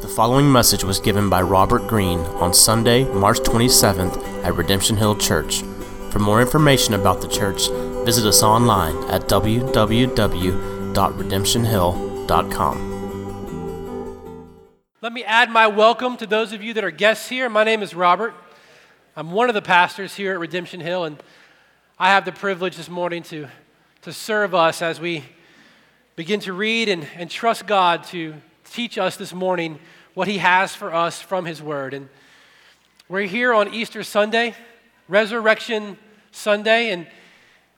The following message was given by Robert Greene on Sunday, March 27th at Redemption Hill Church. For more information about the church, visit us online at www.redemptionhill.com. Let me add my welcome to those of you that are guests here. My name is Robert. I'm one of the pastors here at Redemption Hill, and I have the privilege this morning to, to serve us as we begin to read and, and trust God to teach us this morning what He has for us from His Word. And we're here on Easter Sunday, Resurrection Sunday, and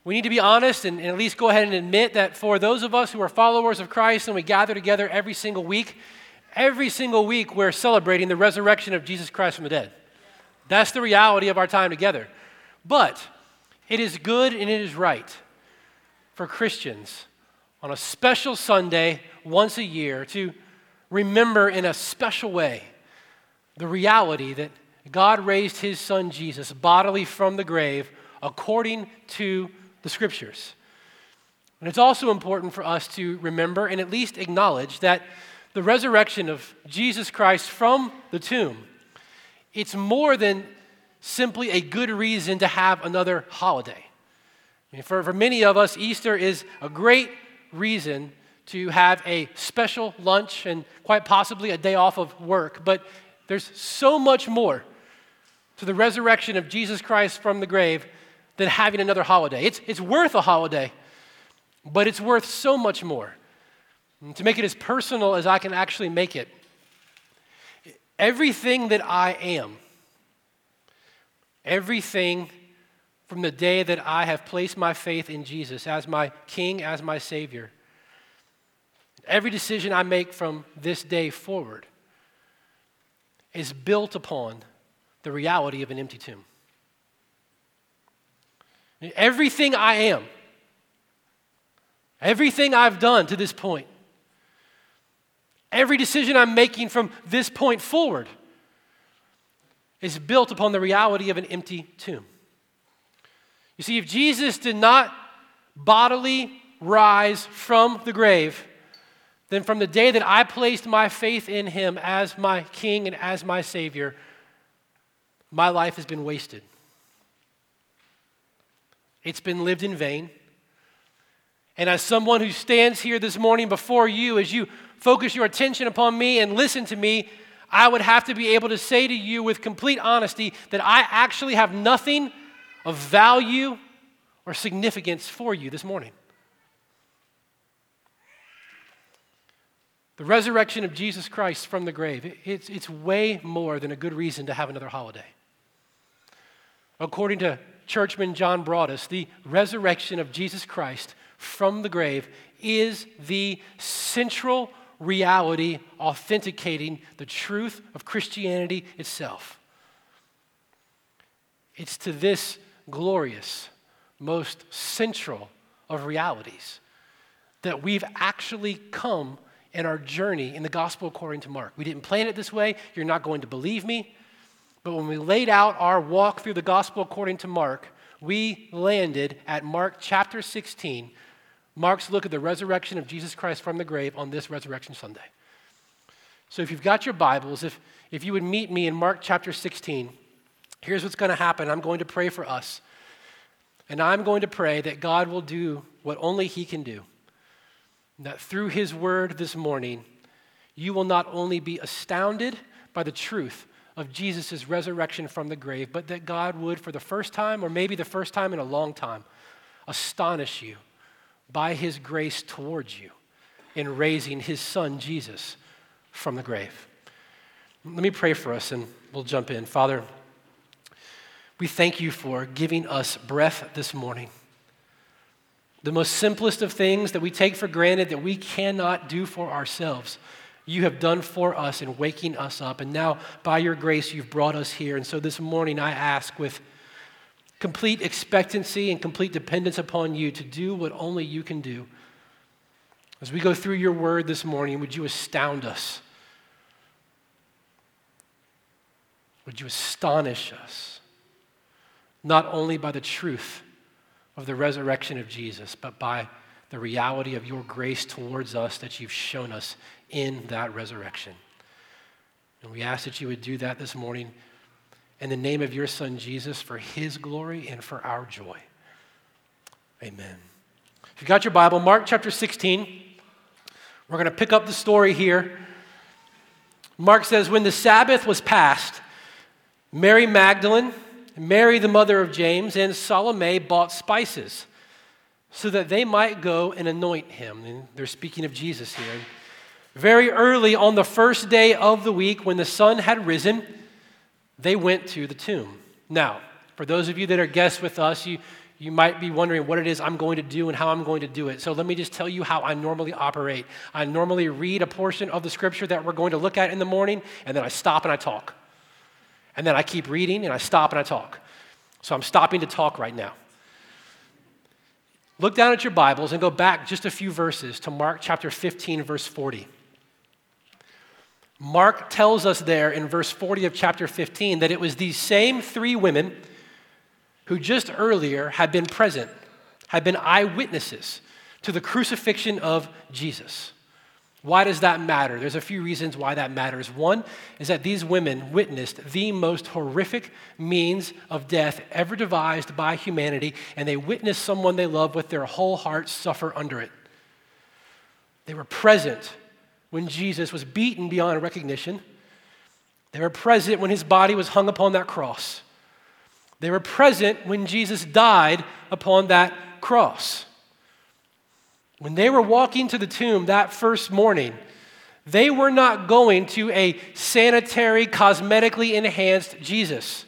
we need to be honest and, and, at least go ahead and admit that for those of us who are followers of Christ and we gather together every single week, every single week we're celebrating the resurrection of Jesus Christ from the dead. That's the reality of our time together. But it is good and it is right for Christians on a special Sunday once a year to remember in a special way the reality that God raised his son Jesus bodily from the grave according to the scriptures. And it's also important for us to remember and at least acknowledge that the resurrection of Jesus Christ from the tomb it's more than simply a good reason to have another holiday. I mean, for, for many of us, Easter is a great reason to have a special lunch and quite possibly a day off of work. But there's so much more to the resurrection of Jesus Christ from the grave than having another holiday. It's, it's worth a holiday, but it's worth so much more. And to make it as personal as I can actually make it, everything that I am, everything from the day that I have placed my faith in Jesus as my King, as my Savior. Every decision I make from this day forward is built upon the reality of an empty tomb. Everything I am, everything I've done to this point, every decision I'm making from this point forward is built upon the reality of an empty tomb. You see, if Jesus did not bodily rise from the grave, then from the day that I placed my faith in him as my king and as my savior, my life has been wasted. It's been lived in vain. And as someone who stands here this morning before you, as you focus your attention upon me and listen to me, I would have to be able to say to you with complete honesty that I actually have nothing of value or significance for you this morning. The resurrection of Jesus Christ from the grave, it's, it's way more than a good reason to have another holiday. According to churchman John Broadus, the resurrection of Jesus Christ from the grave is the central reality authenticating the truth of Christianity itself. It's to this glorious, most central of realities that we've actually come in our journey in the gospel according to Mark. We didn't plan it this way. You're not going to believe me. But when we laid out our walk through the gospel according to Mark, we landed at Mark chapter 16. Mark's look at the resurrection of Jesus Christ from the grave on this Resurrection Sunday. So if you've got your Bibles, if, if you would meet me in Mark chapter 16, here's what's going to happen. I'm going to pray for us. And I'm going to pray that God will do what only He can do. That through His word this morning, you will not only be astounded by the truth of Jesus' resurrection from the grave, but that God would, for the first time, or maybe the first time in a long time, astonish you by His grace towards you in raising His Son, Jesus, from the grave. Let me pray for us and we'll jump in. Father, we thank you for giving us breath this morning. The most simplest of things that we take for granted that we cannot do for ourselves, you have done for us in waking us up. And now, by your grace, you've brought us here. And so this morning, I ask with complete expectancy and complete dependence upon you to do what only you can do. As we go through your word this morning, would you astound us? Would you astonish us? not only by the truth of the resurrection of Jesus, but by the reality of your grace towards us that you've shown us in that resurrection. And we ask that you would do that this morning in the name of your Son, Jesus, for his glory and for our joy. Amen. If you've got your Bible, Mark chapter 16, we're going to pick up the story here. Mark says, When the Sabbath was passed, Mary Magdalene, Mary, the mother of James, and Salome bought spices so that they might go and anoint him. And they're speaking of Jesus here. Very early on the first day of the week, when the sun had risen, they went to the tomb. Now, for those of you that are guests with us, you, you might be wondering what it is I'm going to do and how I'm going to do it. So let me just tell you how I normally operate. I normally read a portion of the scripture that we're going to look at in the morning, and then I stop and I talk. And then I keep reading and I stop and I talk. So I'm stopping to talk right now. Look down at your Bibles and go back just a few verses to Mark chapter 15, verse 40. Mark tells us there in verse 40 of chapter 15 that it was these same three women who just earlier had been present, had been eyewitnesses to the crucifixion of Jesus. Why does that matter? There's a few reasons why that matters. One is that these women witnessed the most horrific means of death ever devised by humanity, and they witnessed someone they love with their whole heart suffer under it. They were present when Jesus was beaten beyond recognition. They were present when his body was hung upon that cross. They were present when Jesus died upon that cross. When they were walking to the tomb that first morning, they were not going to a sanitary, cosmetically enhanced Jesus.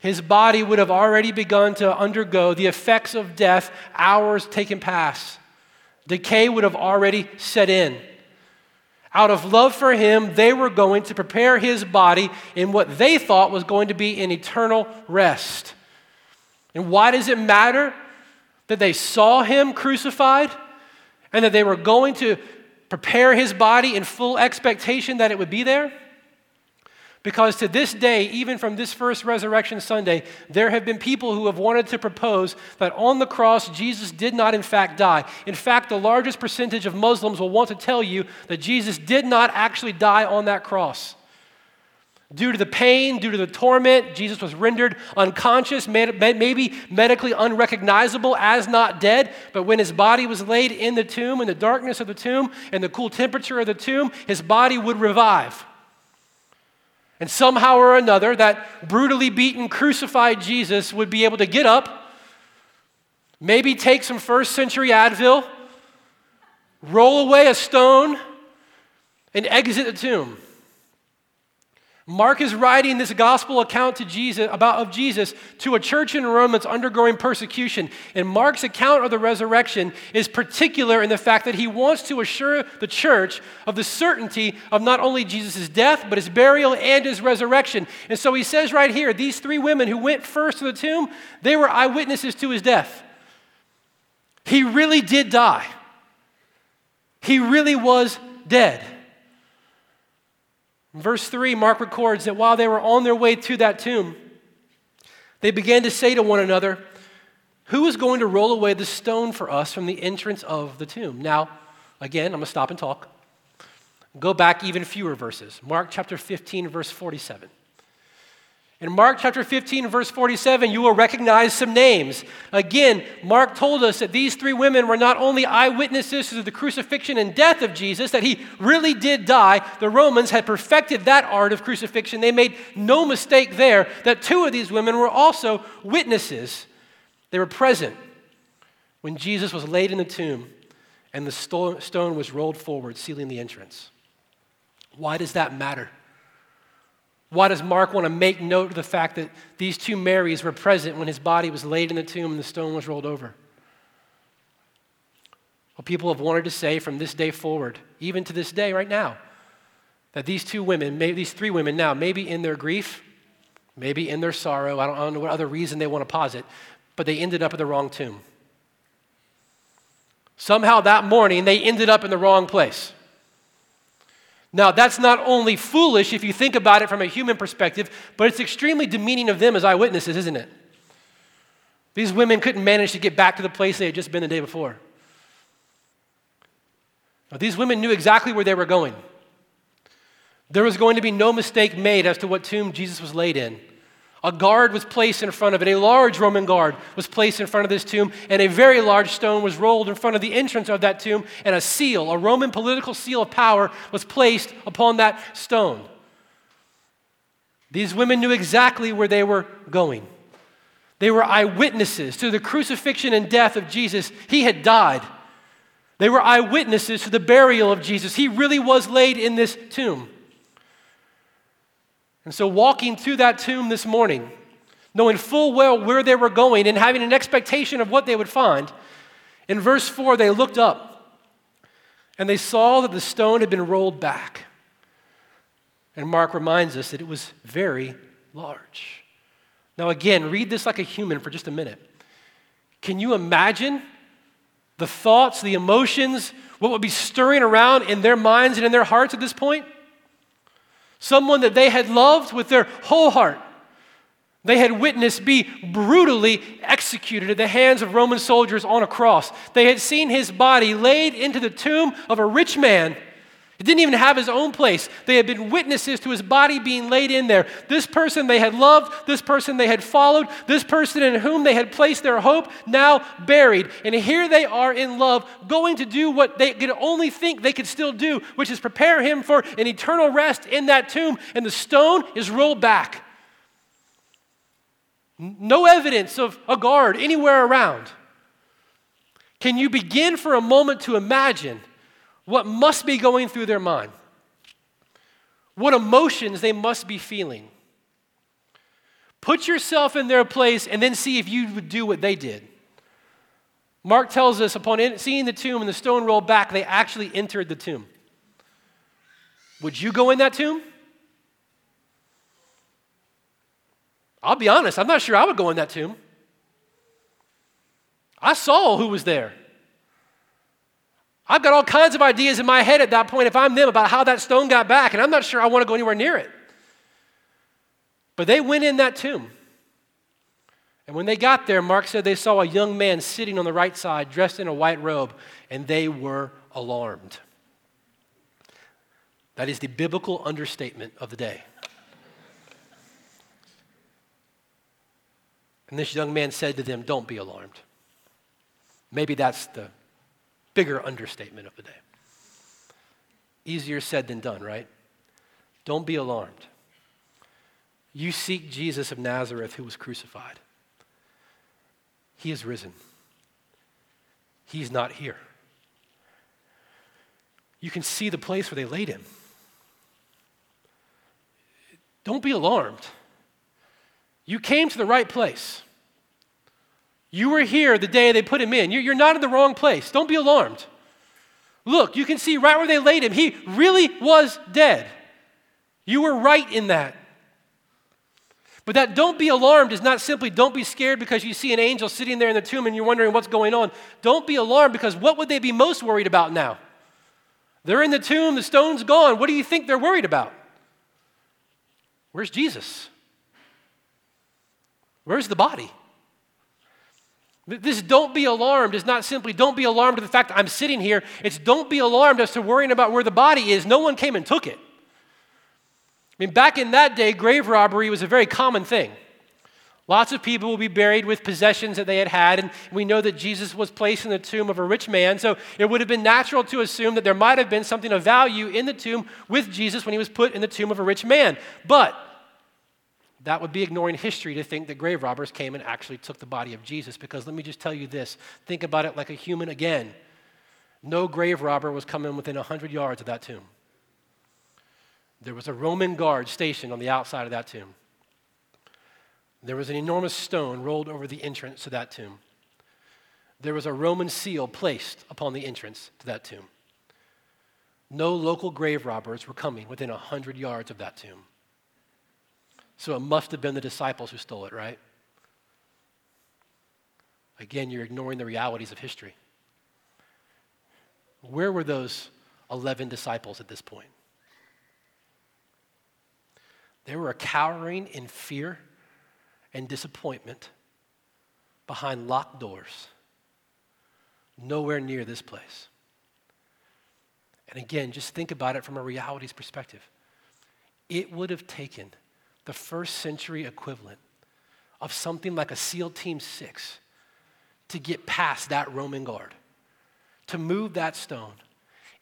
His body would have already begun to undergo the effects of death hours taken past. Decay would have already set in. Out of love for him, they were going to prepare his body in what they thought was going to be an eternal rest. And why does it matter that they saw him crucified and that they were going to prepare his body in full expectation that it would be there? Because to this day, even from this first Resurrection Sunday, there have been people who have wanted to propose that on the cross, Jesus did not, in fact, die. In fact, the largest percentage of Muslims will want to tell you that Jesus did not actually die on that cross. Due to the pain, due to the torment, Jesus was rendered unconscious, maybe medically unrecognizable as not dead. But when his body was laid in the tomb, in the darkness of the tomb, in the cool temperature of the tomb, his body would revive. And somehow or another, that brutally beaten, crucified Jesus would be able to get up, maybe take some first century Advil, roll away a stone, and exit the tomb. Mark is writing this gospel account to Jesus about of Jesus to a church in Rome that's undergoing persecution. And Mark's account of the resurrection is particular in the fact that he wants to assure the church of the certainty of not only Jesus' death, but his burial and his resurrection. And so he says right here, these three women who went first to the tomb, they were eyewitnesses to his death. He really did die. He really was dead. In verse 3, Mark records that while they were on their way to that tomb, they began to say to one another, Who is going to roll away the stone for us from the entrance of the tomb? Now, again, I'm going to stop and talk. Go back even fewer verses. Mark chapter 15, verse 47. In Mark chapter 15, verse 47, you will recognize some names. Again, Mark told us that these three women were not only eyewitnesses to the crucifixion and death of Jesus, that he really did die. The Romans had perfected that art of crucifixion. They made no mistake there that two of these women were also witnesses. They were present when Jesus was laid in the tomb and the stone was rolled forward, sealing the entrance. Why does that matter? Why does Mark want to make note of the fact that these two Marys were present when his body was laid in the tomb and the stone was rolled over? Well, people have wanted to say from this day forward, even to this day right now, that these two women, maybe these three women now, maybe in their grief, maybe in their sorrow, I don't, I don't know what other reason they want to posit, but they ended up at the wrong tomb. Somehow that morning, they ended up in the wrong place. Now, that's not only foolish if you think about it from a human perspective, but it's extremely demeaning of them as eyewitnesses, isn't it? These women couldn't manage to get back to the place they had just been the day before. Now, these women knew exactly where they were going. There was going to be no mistake made as to what tomb Jesus was laid in. A guard was placed in front of it. A large Roman guard was placed in front of this tomb, and a very large stone was rolled in front of the entrance of that tomb, and a seal, a Roman political seal of power, was placed upon that stone. These women knew exactly where they were going. They were eyewitnesses to the crucifixion and death of Jesus. He had died. They were eyewitnesses to the burial of Jesus. He really was laid in this tomb. And so, walking through that tomb this morning, knowing full well where they were going and having an expectation of what they would find, in verse 4, they looked up and they saw that the stone had been rolled back. And Mark reminds us that it was very large. Now, again, read this like a human for just a minute. Can you imagine the thoughts, the emotions, what would be stirring around in their minds and in their hearts at this point? Someone that they had loved with their whole heart. They had witnessed be brutally executed at the hands of Roman soldiers on a cross. They had seen his body laid into the tomb of a rich man he didn't even have his own place. They had been witnesses to his body being laid in there. This person they had loved, this person they had followed, this person in whom they had placed their hope, now buried. And here they are in love, going to do what they could only think they could still do, which is prepare him for an eternal rest in that tomb. And the stone is rolled back. No evidence of a guard anywhere around. Can you begin for a moment to imagine? What must be going through their mind, what emotions they must be feeling. Put yourself in their place and then see if you would do what they did. Mark tells us upon seeing the tomb and the stone rolled back, they actually entered the tomb. Would you go in that tomb? I'll be honest, I'm not sure I would go in that tomb. I saw who was there. I've got all kinds of ideas in my head at that point, if I'm them, about how that stone got back, and I'm not sure I want to go anywhere near it. But they went in that tomb. And when they got there, Mark said they saw a young man sitting on the right side, dressed in a white robe, and they were alarmed. That is the biblical understatement of the day. And this young man said to them, Don't be alarmed. Maybe that's the bigger understatement of the day. Easier said than done, right? Don't be alarmed. You seek Jesus of Nazareth who was crucified. He is risen. He's not here. You can see the place where they laid him. Don't be alarmed. You came to the right place. You were here the day they put him in. You're not in the wrong place. Don't be alarmed. Look, you can see right where they laid him. He really was dead. You were right in that. But that don't be alarmed is not simply don't be scared because you see an angel sitting there in the tomb and you're wondering what's going on. Don't be alarmed because what would they be most worried about now? They're in the tomb, the stone's gone. What do you think they're worried about? Where's Jesus? Where's the body? This don't be alarmed is not simply don't be alarmed at the fact that I'm sitting here. It's don't be alarmed as to worrying about where the body is. No one came and took it. I mean, back in that day, grave robbery was a very common thing. Lots of people will be buried with possessions that they had had, and we know that Jesus was placed in the tomb of a rich man, so it would have been natural to assume that there might have been something of value in the tomb with Jesus when he was put in the tomb of a rich man. But that would be ignoring history to think that grave robbers came and actually took the body of Jesus. Because let me just tell you this think about it like a human again. No grave robber was coming within 100 yards of that tomb. There was a Roman guard stationed on the outside of that tomb. There was an enormous stone rolled over the entrance to that tomb. There was a Roman seal placed upon the entrance to that tomb. No local grave robbers were coming within 100 yards of that tomb. So it must have been the disciples who stole it, right? Again, you're ignoring the realities of history. Where were those 11 disciples at this point? They were cowering in fear and disappointment behind locked doors, nowhere near this place. And again, just think about it from a realities perspective. it would have taken the first century equivalent of something like a SEAL Team 6 to get past that Roman guard, to move that stone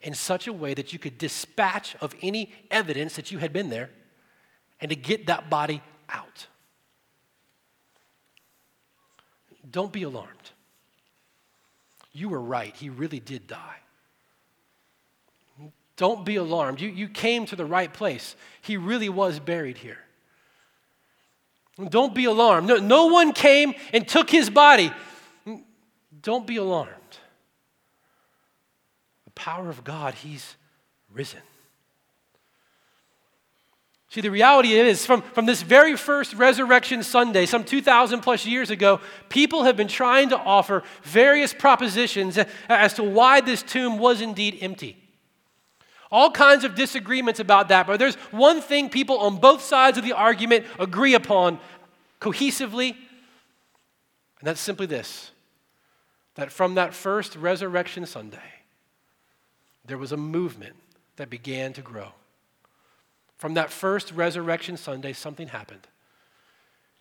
in such a way that you could dispatch of any evidence that you had been there and to get that body out. Don't be alarmed. You were right. He really did die. Don't be alarmed. You, you came to the right place. He really was buried here. Don't be alarmed. No, no one came and took his body. Don't be alarmed. The power of God, He's risen. See, the reality is, from, from this very first Resurrection Sunday, some 2,000 plus years ago, people have been trying to offer various propositions as to why this tomb was indeed empty. All kinds of disagreements about that, but there's one thing people on both sides of the argument agree upon cohesively, and that's simply this that from that first Resurrection Sunday, there was a movement that began to grow. From that first Resurrection Sunday, something happened.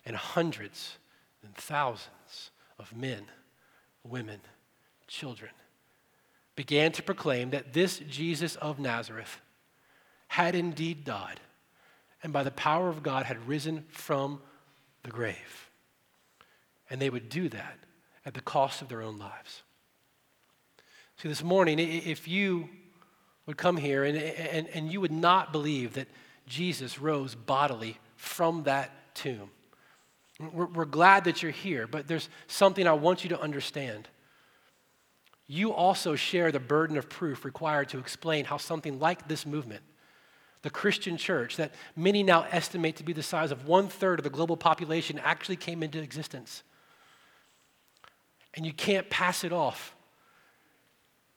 And hundreds and thousands of men, women, children began to proclaim that this Jesus of Nazareth had indeed died and by the power of God had risen from the grave. And they would do that at the cost of their own lives. See, this morning, if you would come here and, and, and you would not believe that Jesus rose bodily from that tomb. We're, we're glad that you're here, but there's something I want you to understand. You also share the burden of proof required to explain how something like this movement, the Christian church, that many now estimate to be the size of one third of the global population, actually came into existence. And you can't pass it off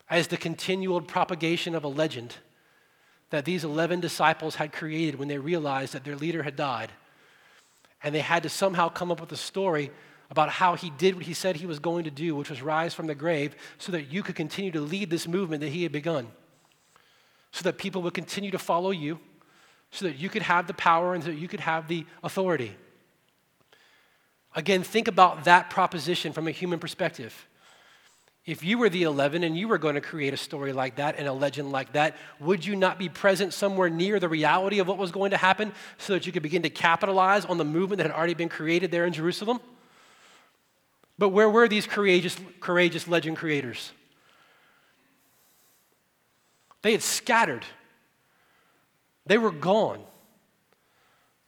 as the continual propagation of a legend that these 11 disciples had created when they realized that their leader had died. And they had to somehow come up with a story about how he did what he said he was going to do, which was rise from the grave, so that you could continue to lead this movement that he had begun. So that people would continue to follow you, so that you could have the power and so that you could have the authority. Again, think about that proposition from a human perspective. If you were the 11 and you were going to create a story like that and a legend like that, would you not be present somewhere near the reality of what was going to happen so that you could begin to capitalize on the movement that had already been created there in Jerusalem? But where were these courageous, courageous legend creators? They had scattered, they were gone.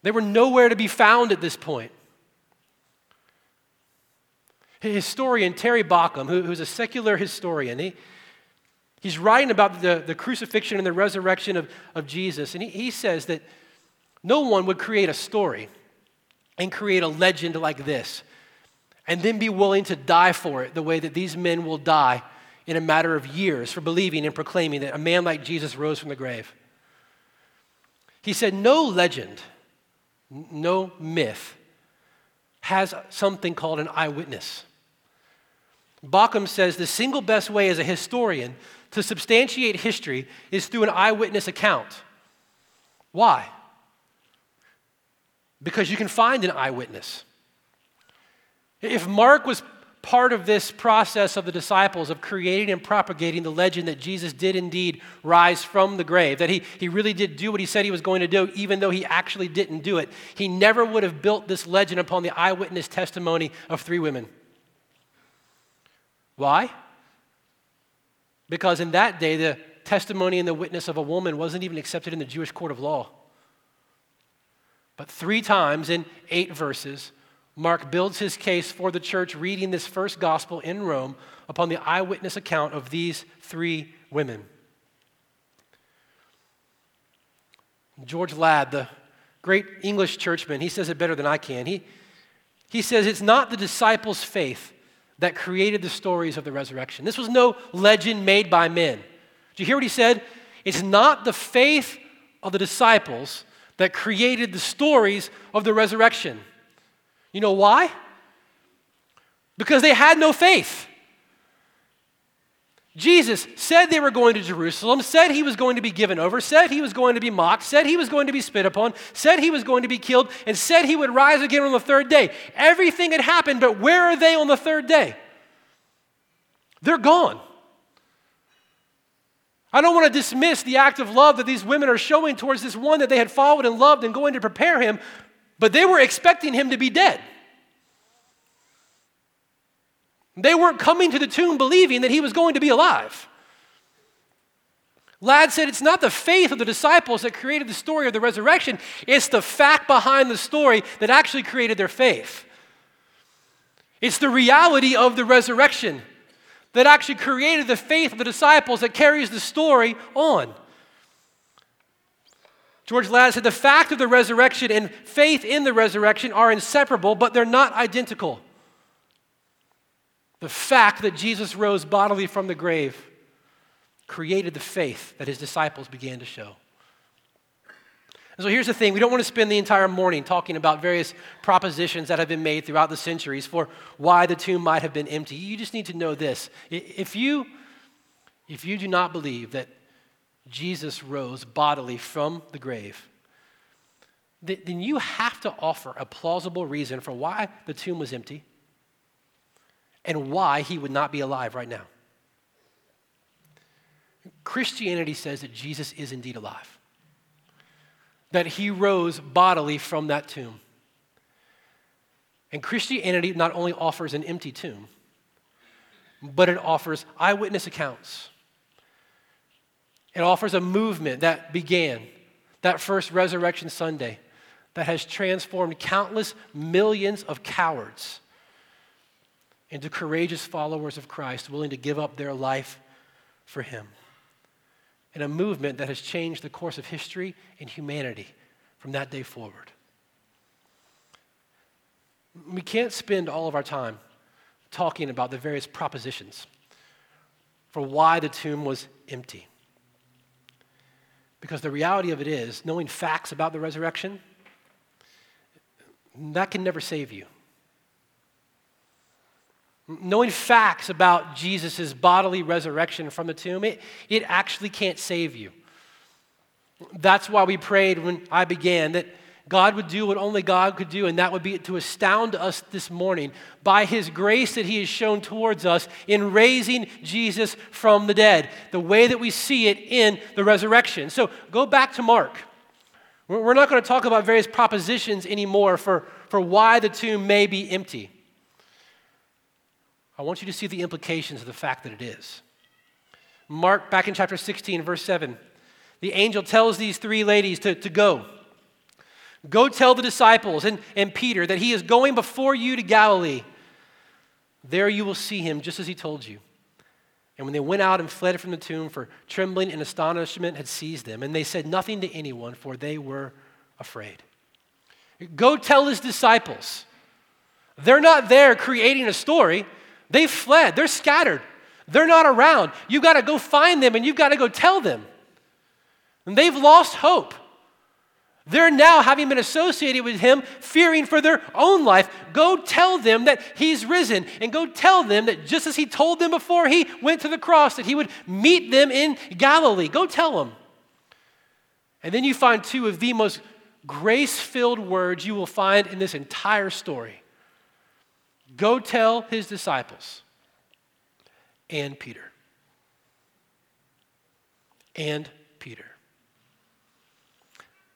They were nowhere to be found at this point historian Terry Bauckham, who, who's a secular historian, he, he's writing about the, the crucifixion and the resurrection of, of Jesus. And he, he says that no one would create a story and create a legend like this and then be willing to die for it the way that these men will die in a matter of years for believing and proclaiming that a man like Jesus rose from the grave. He said, No legend, no myth has something called an eyewitness. Bauckham says the single best way as a historian to substantiate history is through an eyewitness account. Why? Because you can find an eyewitness. If Mark was part of this process of the disciples of creating and propagating the legend that Jesus did indeed rise from the grave, that he, he really did do what he said he was going to do, even though he actually didn't do it, he never would have built this legend upon the eyewitness testimony of three women. Why? Because in that day, the testimony and the witness of a woman wasn't even accepted in the Jewish court of law. But three times in eight verses, Mark builds his case for the church reading this first gospel in Rome upon the eyewitness account of these three women. George Ladd, the great English churchman, he says it better than I can. He, he says it's not the disciples' faith that created the stories of the resurrection. This was no legend made by men. Do you hear what he said? It's not the faith of the disciples that created the stories of the resurrection. You know why? Because they had no faith. Jesus said they were going to Jerusalem, said he was going to be given over, said he was going to be mocked, said he was going to be spit upon, said he was going to be killed, and said he would rise again on the third day. Everything had happened, but where are they on the third day? They're gone. I don't want to dismiss the act of love that these women are showing towards this one that they had followed and loved and going to prepare him, but they were expecting him to be dead. They weren't coming to the tomb believing that he was going to be alive. Ladd said it's not the faith of the disciples that created the story of the resurrection, it's the fact behind the story that actually created their faith. It's the reality of the resurrection that actually created the faith of the disciples that carries the story on. George Ladd said the fact of the resurrection and faith in the resurrection are inseparable, but they're not identical. The fact that Jesus rose bodily from the grave created the faith that his disciples began to show. And so here's the thing we don't want to spend the entire morning talking about various propositions that have been made throughout the centuries for why the tomb might have been empty. You just need to know this. If you, if you do not believe that Jesus rose bodily from the grave, then you have to offer a plausible reason for why the tomb was empty and why he would not be alive right now. Christianity says that Jesus is indeed alive, that he rose bodily from that tomb. And Christianity not only offers an empty tomb, but it offers eyewitness accounts. It offers a movement that began that first Resurrection Sunday that has transformed countless millions of cowards into courageous followers of Christ willing to give up their life for Him. And a movement that has changed the course of history and humanity from that day forward. We can't spend all of our time talking about the various propositions for why the tomb was empty. Because the reality of it is, knowing facts about the resurrection, that can never save you. Knowing facts about Jesus' bodily resurrection from the tomb, it, it actually can't save you. That's why we prayed when I began that God would do what only God could do, and that would be to astound us this morning by His grace that He has shown towards us in raising Jesus from the dead, the way that we see it in the resurrection. So go back to Mark. We're not going to talk about various propositions anymore for, for why the tomb may be empty. I want you to see the implications of the fact that it is. Mark, back in chapter 16, verse 7, the angel tells these three ladies to, to go. Go tell the disciples and, and Peter that he is going before you to Galilee. There you will see him just as he told you. And when they went out and fled from the tomb, for trembling and astonishment had seized them, and they said nothing to anyone, for they were afraid. Go tell his disciples. They're not there creating a story. They've fled, they're scattered, they're not around. You've got to go find them and you've got to go tell them. And they've lost hope. They're now, having been associated with him, fearing for their own life. Go tell them that he's risen, and go tell them that just as he told them before he went to the cross, that he would meet them in Galilee. Go tell them. And then you find two of the most grace filled words you will find in this entire story Go tell his disciples and Peter. And Peter.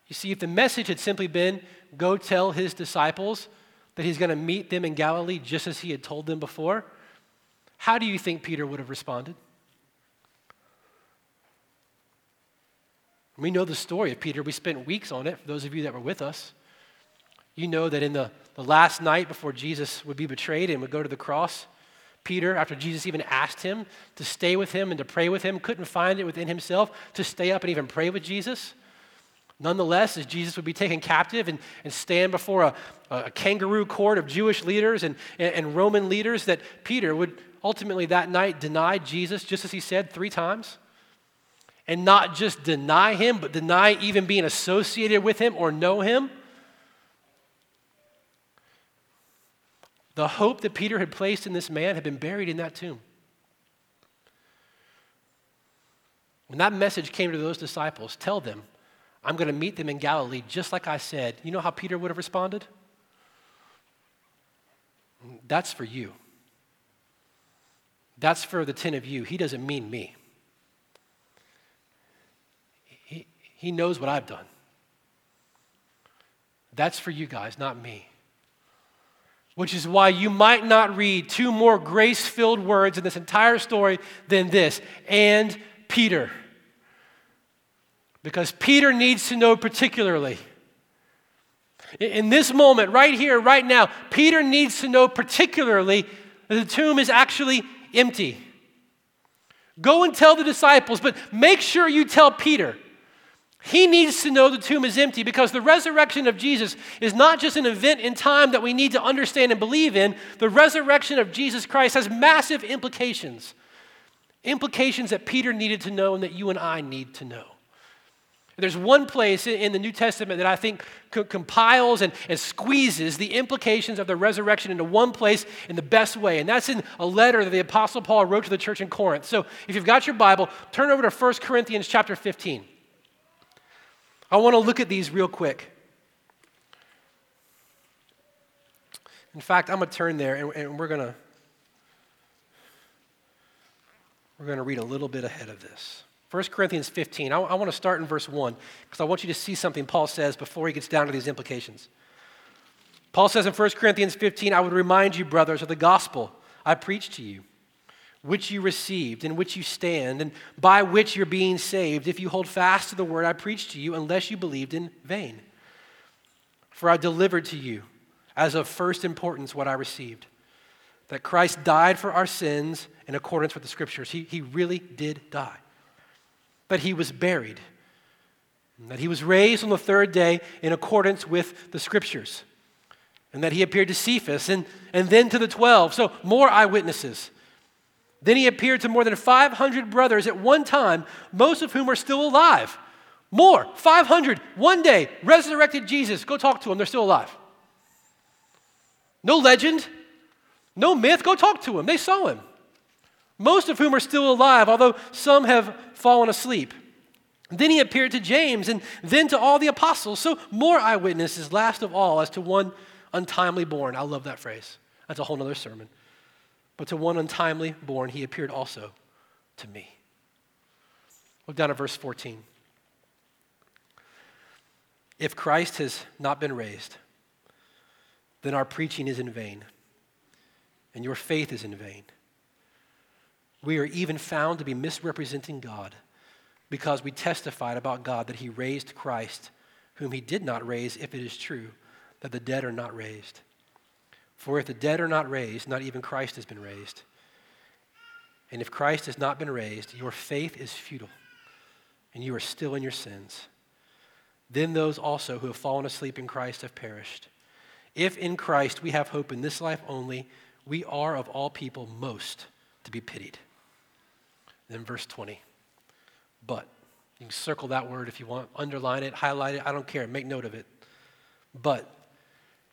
You see, if the message had simply been, go tell his disciples that he's going to meet them in Galilee just as he had told them before, how do you think Peter would have responded? We know the story of Peter. We spent weeks on it, for those of you that were with us. You know that in the, the last night before Jesus would be betrayed and would go to the cross, Peter, after Jesus even asked him to stay with him and to pray with him, couldn't find it within himself to stay up and even pray with Jesus. Nonetheless, as Jesus would be taken captive and, and stand before a, a kangaroo court of Jewish leaders and, and, Roman leaders, that Peter would ultimately that night deny Jesus, just as he said three times. And not just deny him, but deny even being associated with him or know him. The hope that Peter had placed in this man had been buried in that tomb. When that message came to those disciples, tell them, I'm going to meet them in Galilee just like I said. You know how Peter would have responded? That's for you. That's for the 10 of you. He doesn't mean me. He, he knows what I've done. That's for you guys, not me. Which is why you might not read two more grace filled words in this entire story than this and Peter. Because Peter needs to know particularly. In this moment, right here, right now, Peter needs to know particularly that the tomb is actually empty. Go and tell the disciples, but make sure you tell Peter. He needs to know the tomb is empty because the resurrection of Jesus is not just an event in time that we need to understand and believe in. The resurrection of Jesus Christ has massive implications. Implications that Peter needed to know and that you and I need to know. There's one place in the New Testament that I think compiles and, and, squeezes the implications of the resurrection into one place in the best way, and that's in a letter that the Apostle Paul wrote to the church in Corinth. So if you've got your Bible, turn over to 1 Corinthians chapter 15. I want to look at these real quick. In fact, I'm going to turn there and, and we're going to we're going to read a little bit ahead of this. 1 Corinthians 15. I, I want to start in verse 1 because I want you to see something Paul says before he gets down to these implications. Paul says in 1 Corinthians 15, I would remind you, brothers, of the gospel I preached to you which you received, in which you stand, and by which you're being saved, if you hold fast to the word I preached to you, unless you believed in vain. For I delivered to you, as of first importance, what I received that Christ died for our sins in accordance with the scriptures. He, he really did die. That he was buried, And that he was raised on the third day in accordance with the scriptures, and that he appeared to Cephas and, and then to the twelve. So, more eyewitnesses. Then he appeared to more than 500 brothers at one time, most of whom are still alive. More, 500, one day, resurrected Jesus. Go talk to them, they're still alive. No legend, no myth, go talk to them. They saw him. Most of whom are still alive, although some have fallen asleep. Then he appeared to James and then to all the apostles. So, more eyewitnesses, last of all, as to one untimely born. I love that phrase. That's a whole other sermon. But to one untimely born, he appeared also to me. Look down at verse 14. If Christ has not been raised, then our preaching is in vain, and your faith is in vain. We are even found to be misrepresenting God because we testified about God that he raised Christ, whom he did not raise, if it is true that the dead are not raised. For if the dead are not raised, not even Christ has been raised. And if Christ has not been raised, your faith is futile, and you are still in your sins. Then those also who have fallen asleep in Christ have perished. If in Christ we have hope in this life only, we are of all people most to be pitied. Then verse 20. But, you can circle that word if you want, underline it, highlight it, I don't care, make note of it. But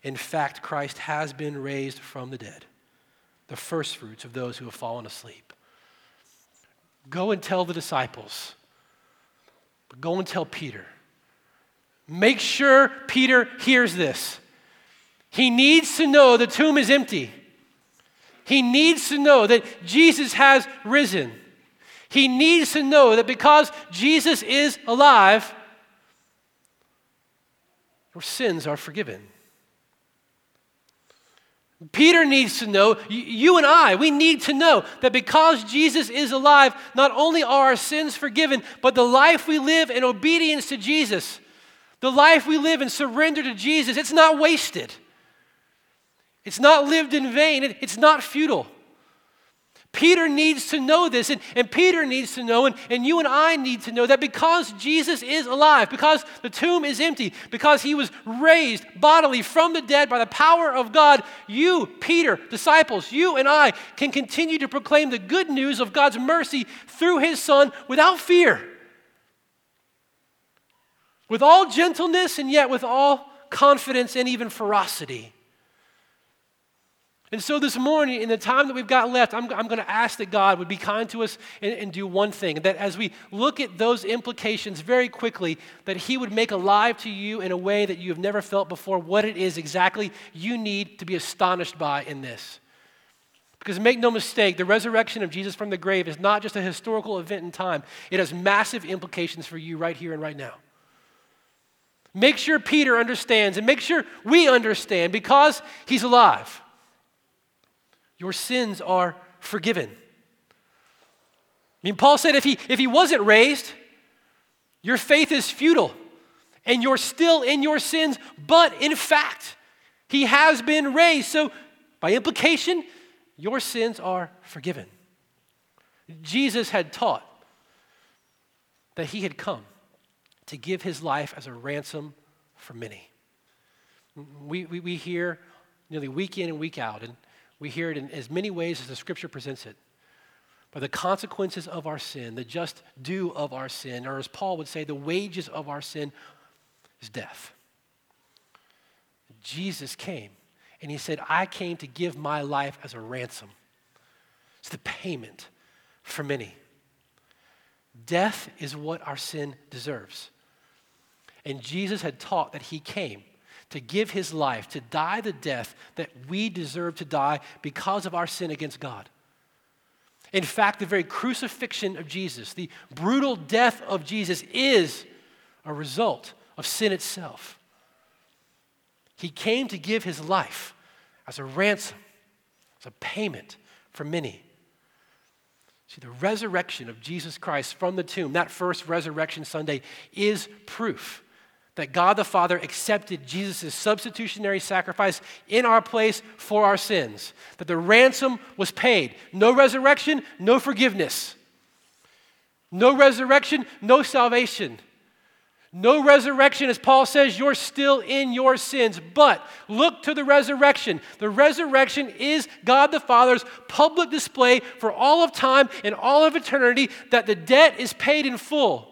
in fact, Christ has been raised from the dead, the firstfruits of those who have fallen asleep. Go and tell the disciples. Go and tell Peter. Make sure Peter hears this. He needs to know the tomb is empty. He needs to know that Jesus has risen. He needs to know that because Jesus is alive, your sins are forgiven. Peter needs to know, you and I, we need to know that because Jesus is alive, not only are our sins forgiven, but the life we live in obedience to Jesus, the life we live in surrender to Jesus, it's not wasted. It's not lived in vain. it's not futile. Peter needs to know this, and, and Peter needs to know, and, and you and I need to know that because Jesus is alive, because the tomb is empty, because he was raised bodily from the dead by the power of God, you, Peter, disciples, you and I can continue to proclaim the good news of God's mercy through his Son without fear, with all gentleness, and yet with all confidence and even ferocity. And so this morning, in the time that we've got left, I'm, I'm going to ask that God would be kind to us and, and do one thing. That as we look at those implications very quickly, that He would make alive to you in a way that you have never felt before what it is exactly you need to be astonished by in this. Because make no mistake, the resurrection of Jesus from the grave is not just a historical event in time, it has massive implications for you right here and right now. Make sure Peter understands and make sure we understand because he's alive your sins are forgiven. I mean, Paul said if he, if he wasn't raised, your faith is futile and you're still in your sins, but in fact, he has been raised. So, by implication, your sins are forgiven. Jesus had taught that he had come to give his life as a ransom for many. We, we, we hear nearly week in and week out, and we hear it in as many ways as the scripture presents it. But the consequences of our sin, the just due of our sin, or as Paul would say, the wages of our sin is death. Jesus came and he said, I came to give my life as a ransom. It's the payment for many. Death is what our sin deserves. And Jesus had taught that he came to give his life, to die the death that we deserve to die because of our sin against God. In fact, the very crucifixion of Jesus, the brutal death of Jesus, is a result of sin itself. He came to give his life as a ransom, as a payment for many. See, the resurrection of Jesus Christ from the tomb, that first resurrection Sunday, is proof that God the Father accepted Jesus' substitutionary sacrifice in our place for our sins, that the ransom was paid. No resurrection, no forgiveness. No resurrection, no salvation. No resurrection, as Paul says, you're still in your sins. But look to the resurrection. The resurrection is God the Father's public display for all of time and all of eternity that the debt is paid in full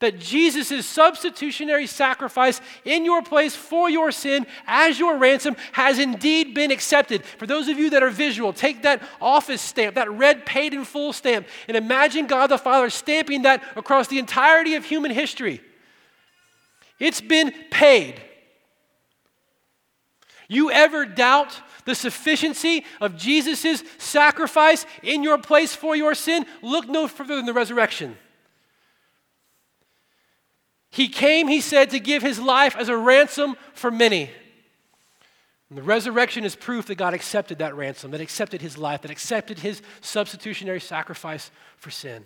that Jesus' substitutionary sacrifice in your place for your sin as your ransom has indeed been accepted. For those of you that are visual, take that office stamp, that red paid in full stamp, and imagine God the Father stamping that across the entirety of human history. It's been paid. You ever doubt the sufficiency of Jesus' sacrifice in your place for your sin? Look no further than the resurrection. He came, he said, to give his life as a ransom for many. And the resurrection is proof that God accepted that ransom, that accepted his life, that accepted his substitutionary sacrifice for sin.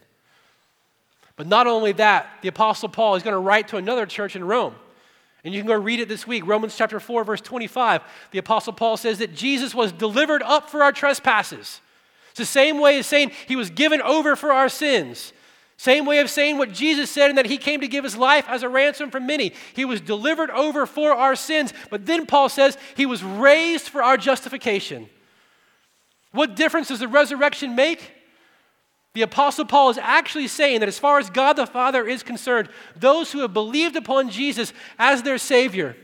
But not only that, the Apostle Paul is going to write to another church in Rome. And you can go read it this week, Romans chapter 4, verse 25. The Apostle Paul says that Jesus was delivered up for our trespasses. It's the same way as saying he was given over for our sins. Same way of saying what Jesus said, and that he came to give his life as a ransom for many. He was delivered over for our sins, but then Paul says he was raised for our justification. What difference does the resurrection make? The Apostle Paul is actually saying that as far as God the Father is concerned, those who have believed upon Jesus as their Savior,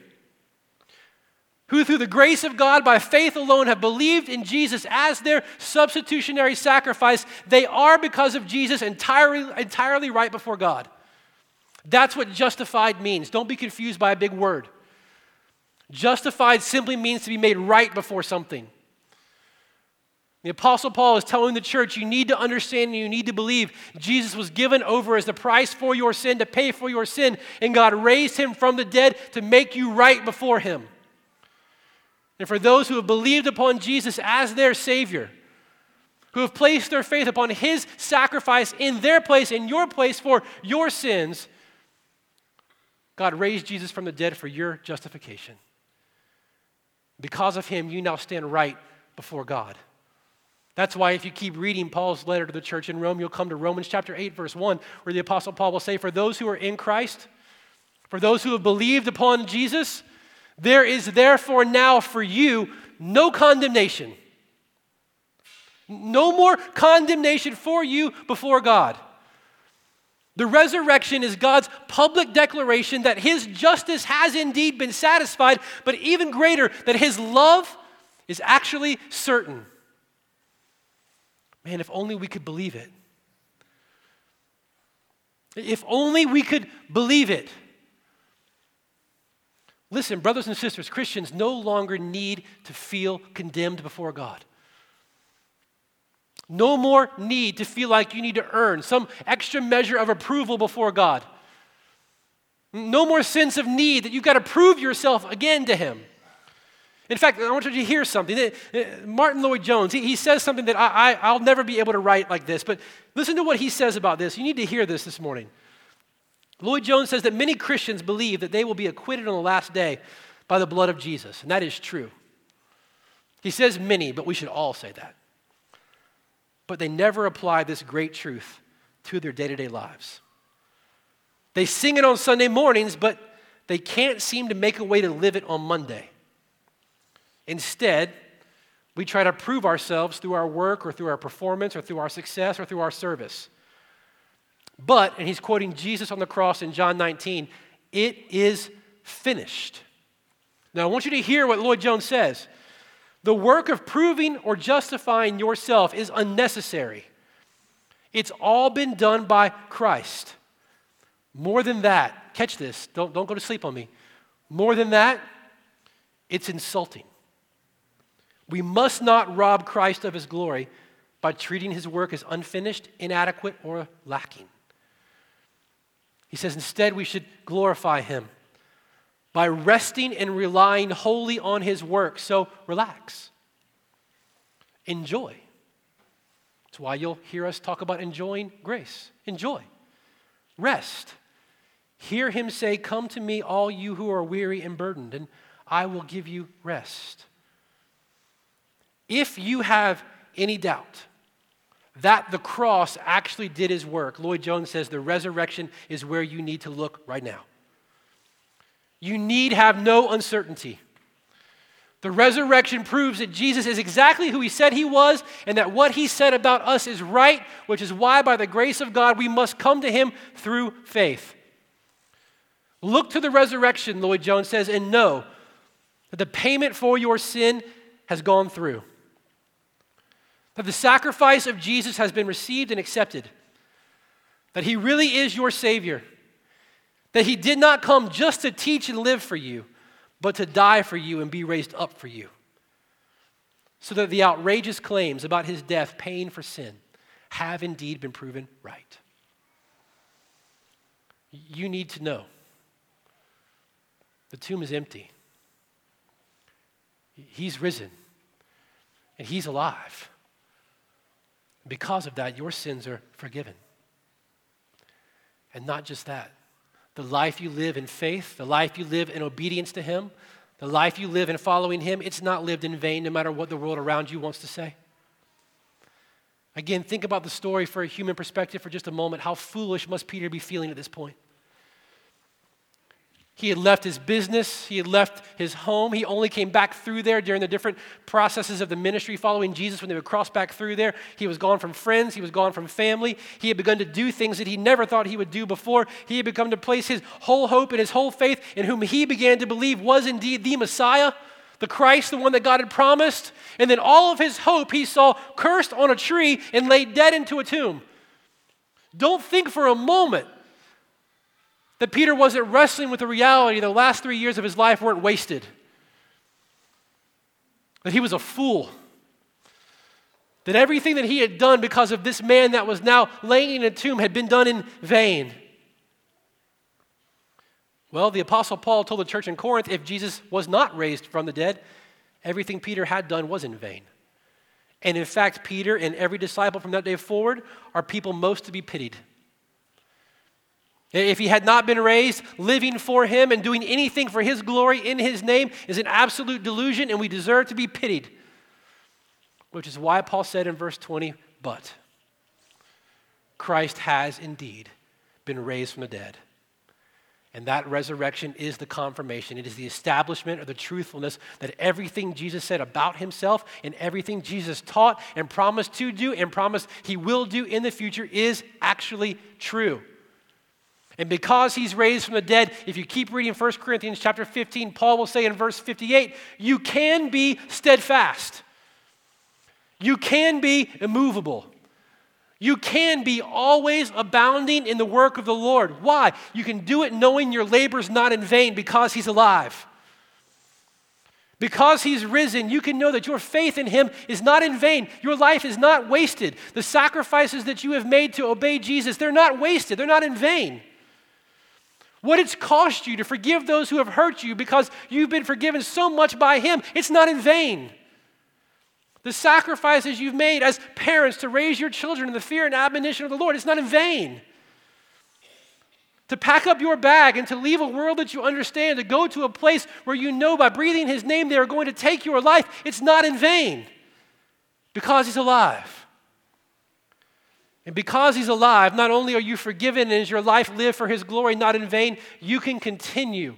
who through the grace of God by faith alone have believed in Jesus as their substitutionary sacrifice, they are because of Jesus entirely, entirely right before God. That's what justified means. Don't be confused by a big word. Justified simply means to be made right before something. The Apostle Paul is telling the church you need to understand and you need to believe Jesus was given over as the price for your sin, to pay for your sin, and God raised him from the dead to make you right before him and for those who have believed upon Jesus as their Savior, who have placed their faith upon His sacrifice in their place, in your place for your sins, God raised Jesus from the dead for your justification. Because of Him, you now stand right before God. That's why, if you keep reading Paul's letter to the church in Rome, you'll come to Romans chapter 8, verse 1, where the Apostle Paul will say, For those who are in Christ, for those who have believed upon Jesus, there is therefore now for you no condemnation. No more condemnation for you before God. The resurrection is God's public declaration that his justice has indeed been satisfied, but even greater, that his love is actually certain. Man, if only we could believe it. If only we could believe it. Listen, brothers and sisters, Christians no longer need to feel condemned before God. No more need to feel like you need to earn some extra measure of approval before God. No more sense of need that you've got to prove yourself again to Him. In fact, I want you to hear something. Martyn Lloyd-Jones, he, he says something that I, I, will never be able to write like this, but listen to what he says about this. You need to hear this this morning. Lloyd-Jones says that many Christians believe that they will be acquitted on the last day by the blood of Jesus, and that is true. He says many, but we should all say that. But they never apply this great truth to their day to day lives. They sing it on Sunday mornings, but they can't seem to make a way to live it on Monday. Instead, we try to prove ourselves through our work or through our performance or through our success or through our service. But, and he's quoting Jesus on the cross in John 19, it is finished. Now, I want you to hear what Lloyd-Jones says. The work of proving or justifying yourself is unnecessary. It's all been done by Christ. More than that, catch this, don't, don't go to sleep on me. More than that, it's insulting. We must not rob Christ of his glory by treating his work as unfinished, inadequate, or lacking. He says instead we should glorify him by resting and relying wholly on his work. So relax, enjoy. That's why you'll hear us talk about enjoying grace. Enjoy, rest. Hear him say, Come to me, all you who are weary and burdened, and I will give you rest. If you have any doubt that the cross actually did his work, Lloyd-Jones says the resurrection is where you need to look right now. You need have no uncertainty. The resurrection proves that Jesus is exactly who he said he was and that what he said about us is right, which is why, by the grace of God, we must come to him through faith. Look to the resurrection, Lloyd-Jones says, and know that the payment for your sin has gone through that the sacrifice of Jesus has been received and accepted, that he really is your Savior, that he did not come just to teach and live for you, but to die for you and be raised up for you. So that the outrageous claims about his death paying for sin have indeed been proven right. You need to know the tomb is empty. He's risen and he's alive. Because of that, your sins are forgiven. And not just that, the life you live in faith, the life you live in obedience to Him, the life you live in following Him, it's not lived in vain no matter what the world around you wants to say. Again, think about the story for a human perspective for just a moment. How foolish must Peter be feeling at this point? He had left his business, he had left his home. He only came back through there during the different processes of the ministry following Jesus when they would cross back through there. He was gone from friends, he was gone from family. He had begun to do things that he never thought he would do before. He had begun to place his whole hope and his whole faith in whom he began to believe was indeed the Messiah, the Christ, the one that God had promised. And then all of his hope he saw cursed on a tree and laid dead into a tomb. Don't think for a moment that Peter wasn't wrestling with the reality the last three years of his life weren't wasted. That he was a fool. That everything that he had done because of this man that was now laying in a tomb had been done in vain. Well, the Apostle Paul told the church in Corinth if Jesus was not raised from the dead, everything Peter had done was in vain. And in fact, Peter and every disciple from that day forward are people most to be pitied. If he had not been raised, living for him and doing anything for his glory in his name is an absolute delusion, and we deserve to be pitied. Which is why Paul said in verse 20, but Christ has indeed been raised from the dead. And that resurrection is the confirmation. It is the establishment of the truthfulness that everything Jesus said about himself and everything Jesus taught and promised to do and promised he will do in the future is actually true. And because he's raised from the dead, if you keep reading 1 Corinthians chapter 15, Paul will say in verse 58, you can be steadfast. You can be immovable. You can be always abounding in the work of the Lord. Why? You can do it knowing your labor is not in vain because he's alive. Because he's risen, you can know that your faith in him is not in vain. Your life is not wasted. The sacrifices that you have made to obey Jesus, they're not wasted, they're not in vain. What it's cost you to forgive those who have hurt you because you've been forgiven so much by him, it's not in vain. The sacrifices you've made as parents to raise your children in the fear and admonition of the Lord, it's not in vain to pack up your bag and to leave a world that you understand, to go to a place where you know by breathing His name they are going to take your life, it's not in vain because He's alive. And because He's alive, not only are you forgiven and is your life lived for His glory, not in vain, you can continue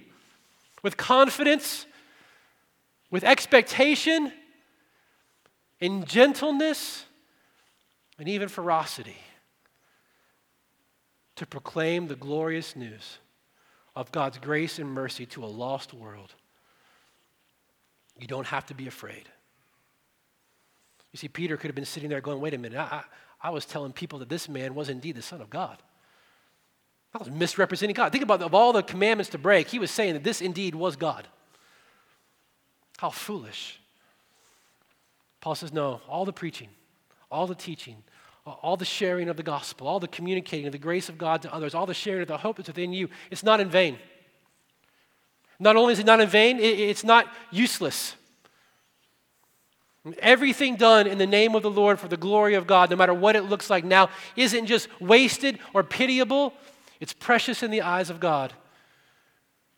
with confidence, with expectation, in gentleness, and even ferocity to proclaim the glorious news of God's grace and mercy to a lost world. You don't have to be afraid. You see, Peter could have been sitting there going, wait a minute, I, I, was telling people that this man was indeed the Son of God. I was misrepresenting God. Think about of all the commandments to break, he was saying that this indeed was God. How foolish. Paul says, no, all the preaching, all the teaching, all the sharing of the gospel, all the communicating of the grace of God to others, all the sharing of the hope that's within you, it's not in vain. Not only is it not in vain, it's not useless. Everything done in the name of the Lord for the glory of God, no matter what it looks like now, isn't just wasted or pitiable, it's precious in the eyes of God.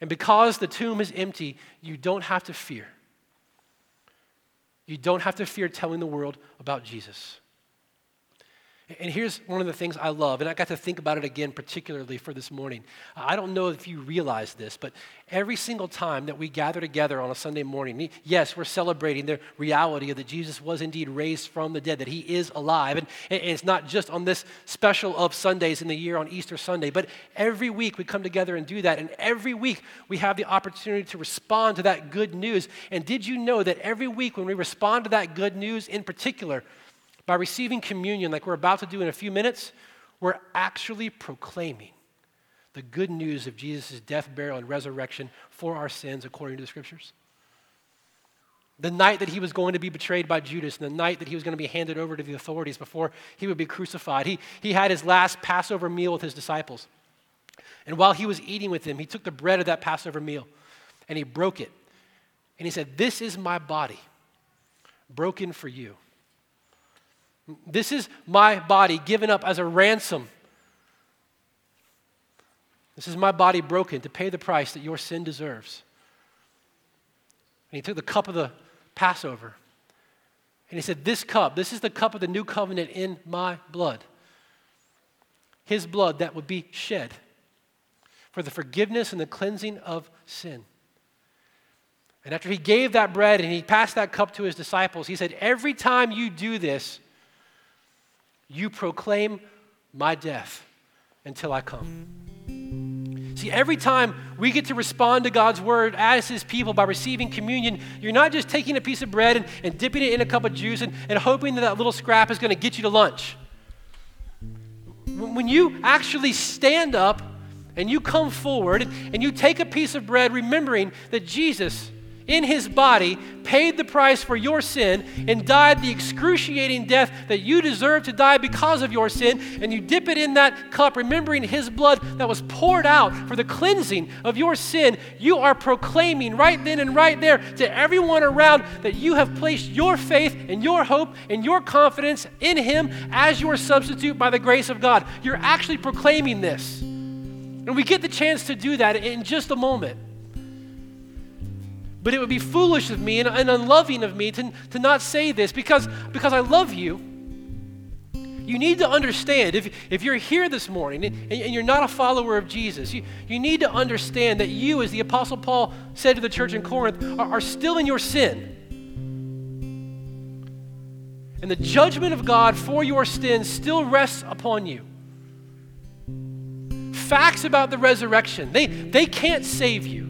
And because the tomb is empty, you don't have to fear. You don't have to fear telling the world about Jesus. And here's one of the things I love, and I got to think about it again, particularly for this morning. I don't know if you realize this, but every single time that we gather together on a Sunday morning, yes, we're celebrating the reality of that Jesus was indeed raised from the dead, that he is alive. And, it's not just on this special of Sundays in the year on Easter Sunday, but every week we come together and do that. And every week we have the opportunity to respond to that good news. And did you know that every week when we respond to that good news in particular, by receiving communion, like we're about to do in a few minutes, we're actually proclaiming the good news of Jesus' death, burial, and resurrection for our sins according to the scriptures. The night that he was going to be betrayed by Judas, and the night that he was going to be handed over to the authorities before he would be crucified, he, he had his last Passover meal with his disciples. And while he was eating with them, he took the bread of that Passover meal and he broke it. And he said, This is my body, broken for you. This is my body given up as a ransom. This is my body broken to pay the price that your sin deserves. And he took the cup of the Passover. And he said, This cup, this is the cup of the new covenant in my blood. His blood that would be shed for the forgiveness and the cleansing of sin. And after he gave that bread and he passed that cup to his disciples, he said, Every time you do this, you proclaim my death until I come. See, every time we get to respond to God's word as his people by receiving communion, you're not just taking a piece of bread and, and dipping it in a cup of juice and, and hoping that that little scrap is going to get you to lunch. When you actually stand up and you come forward and you take a piece of bread, remembering that Jesus in his body, paid the price for your sin, and died the excruciating death that you deserve to die because of your sin, and you dip it in that cup, remembering his blood that was poured out for the cleansing of your sin, you are proclaiming right then and right there to everyone around that you have placed your faith and your hope and your confidence in him as your substitute by the grace of God. You're actually proclaiming this. And we get the chance to do that in just a moment. But it would be foolish of me and, and unloving of me to, to not say this because, because I love you. You need to understand, if, if you're here this morning and, and you're not a follower of Jesus, you, you need to understand that you, as the Apostle Paul said to the church in Corinth, are, are still in your sin. And the judgment of God for your sins still rests upon you. facts about the resurrection, they, they can't save you.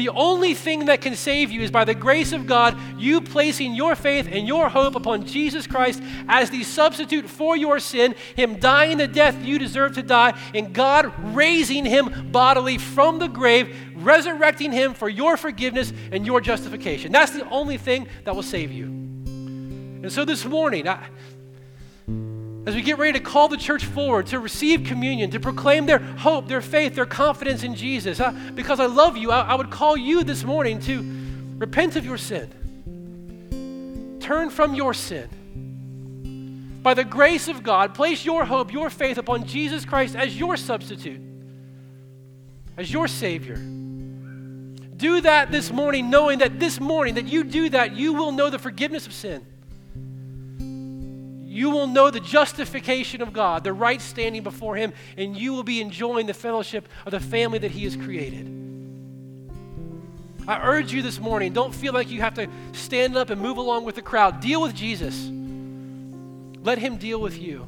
The only thing that can save you is by the grace of God, you placing your faith and your hope upon Jesus Christ as the substitute for your sin, Him dying the death you deserve to die, and God raising Him bodily from the grave, resurrecting Him for your forgiveness and your justification. That's the only thing that will save you. And so this morning, I, as we get ready to call the church forward to receive communion, to proclaim their hope, their faith, their confidence in Jesus, I, because I love you, I, I would call you this morning to repent of your sin. Turn from your sin. By the grace of God, place your hope, your faith upon Jesus Christ as your substitute, as your Savior. Do that this morning, knowing that this morning that you do that, you will know the forgiveness of sin you will know the justification of God, the right standing before Him, and you will be enjoying the fellowship of the family that He has created. I urge you this morning, don't feel like you have to stand up and move along with the crowd. Deal with Jesus. Let Him deal with you.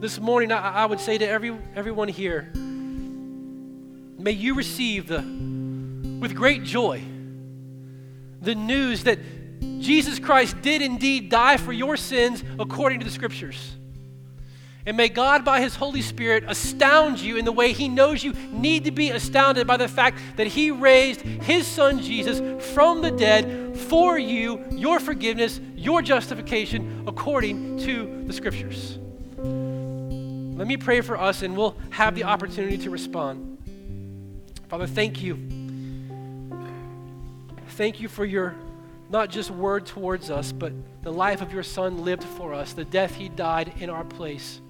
This morning, I, I would say to every, everyone here, may you receive the, with great joy the news that Jesus Christ did indeed die for your sins according to the scriptures. And may God, by His Holy Spirit, astound you in the way He knows you need to be astounded by the fact that He raised His Son Jesus from the dead for you, your forgiveness, your justification, according to the Scriptures. Let me pray for us, and we'll have the opportunity to respond. Father, thank you. Thank you for your not just word towards us, but the life of your Son lived for us, the death he died in our place,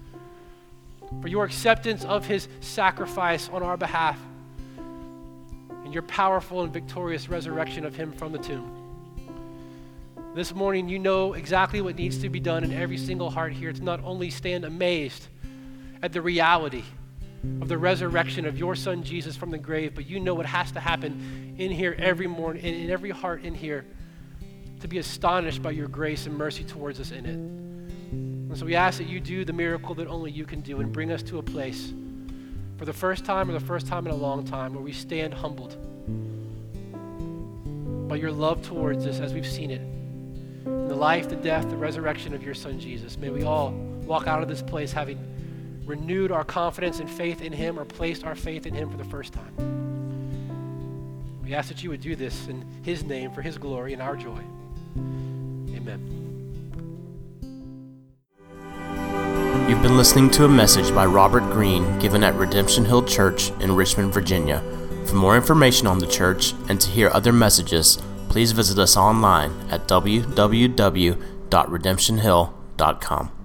for your acceptance of his sacrifice on our behalf, and your powerful and victorious resurrection of him from the tomb. This morning, you know exactly what needs to be done in every single heart here to not only stand amazed at the reality of the resurrection of your son Jesus from the grave, but you know what has to happen in here every morning, in, every heart in here to be astonished by your grace and mercy towards us in it. And so we ask that you do the miracle that only you can do and bring us to a place for the first time or the first time in a long time where we stand humbled by your love towards us as we've seen it. In the life, the death, the resurrection of your son Jesus. May we all walk out of this place having renewed our confidence and faith in him or placed our faith in him for the first time. We ask that you would do this in his name for his glory and our joy. Amen. You've been listening to a message by Robert Greene given at Redemption Hill Church in Richmond, Virginia. For more information on the church and to hear other messages, please visit us online at www.redemptionhill.com.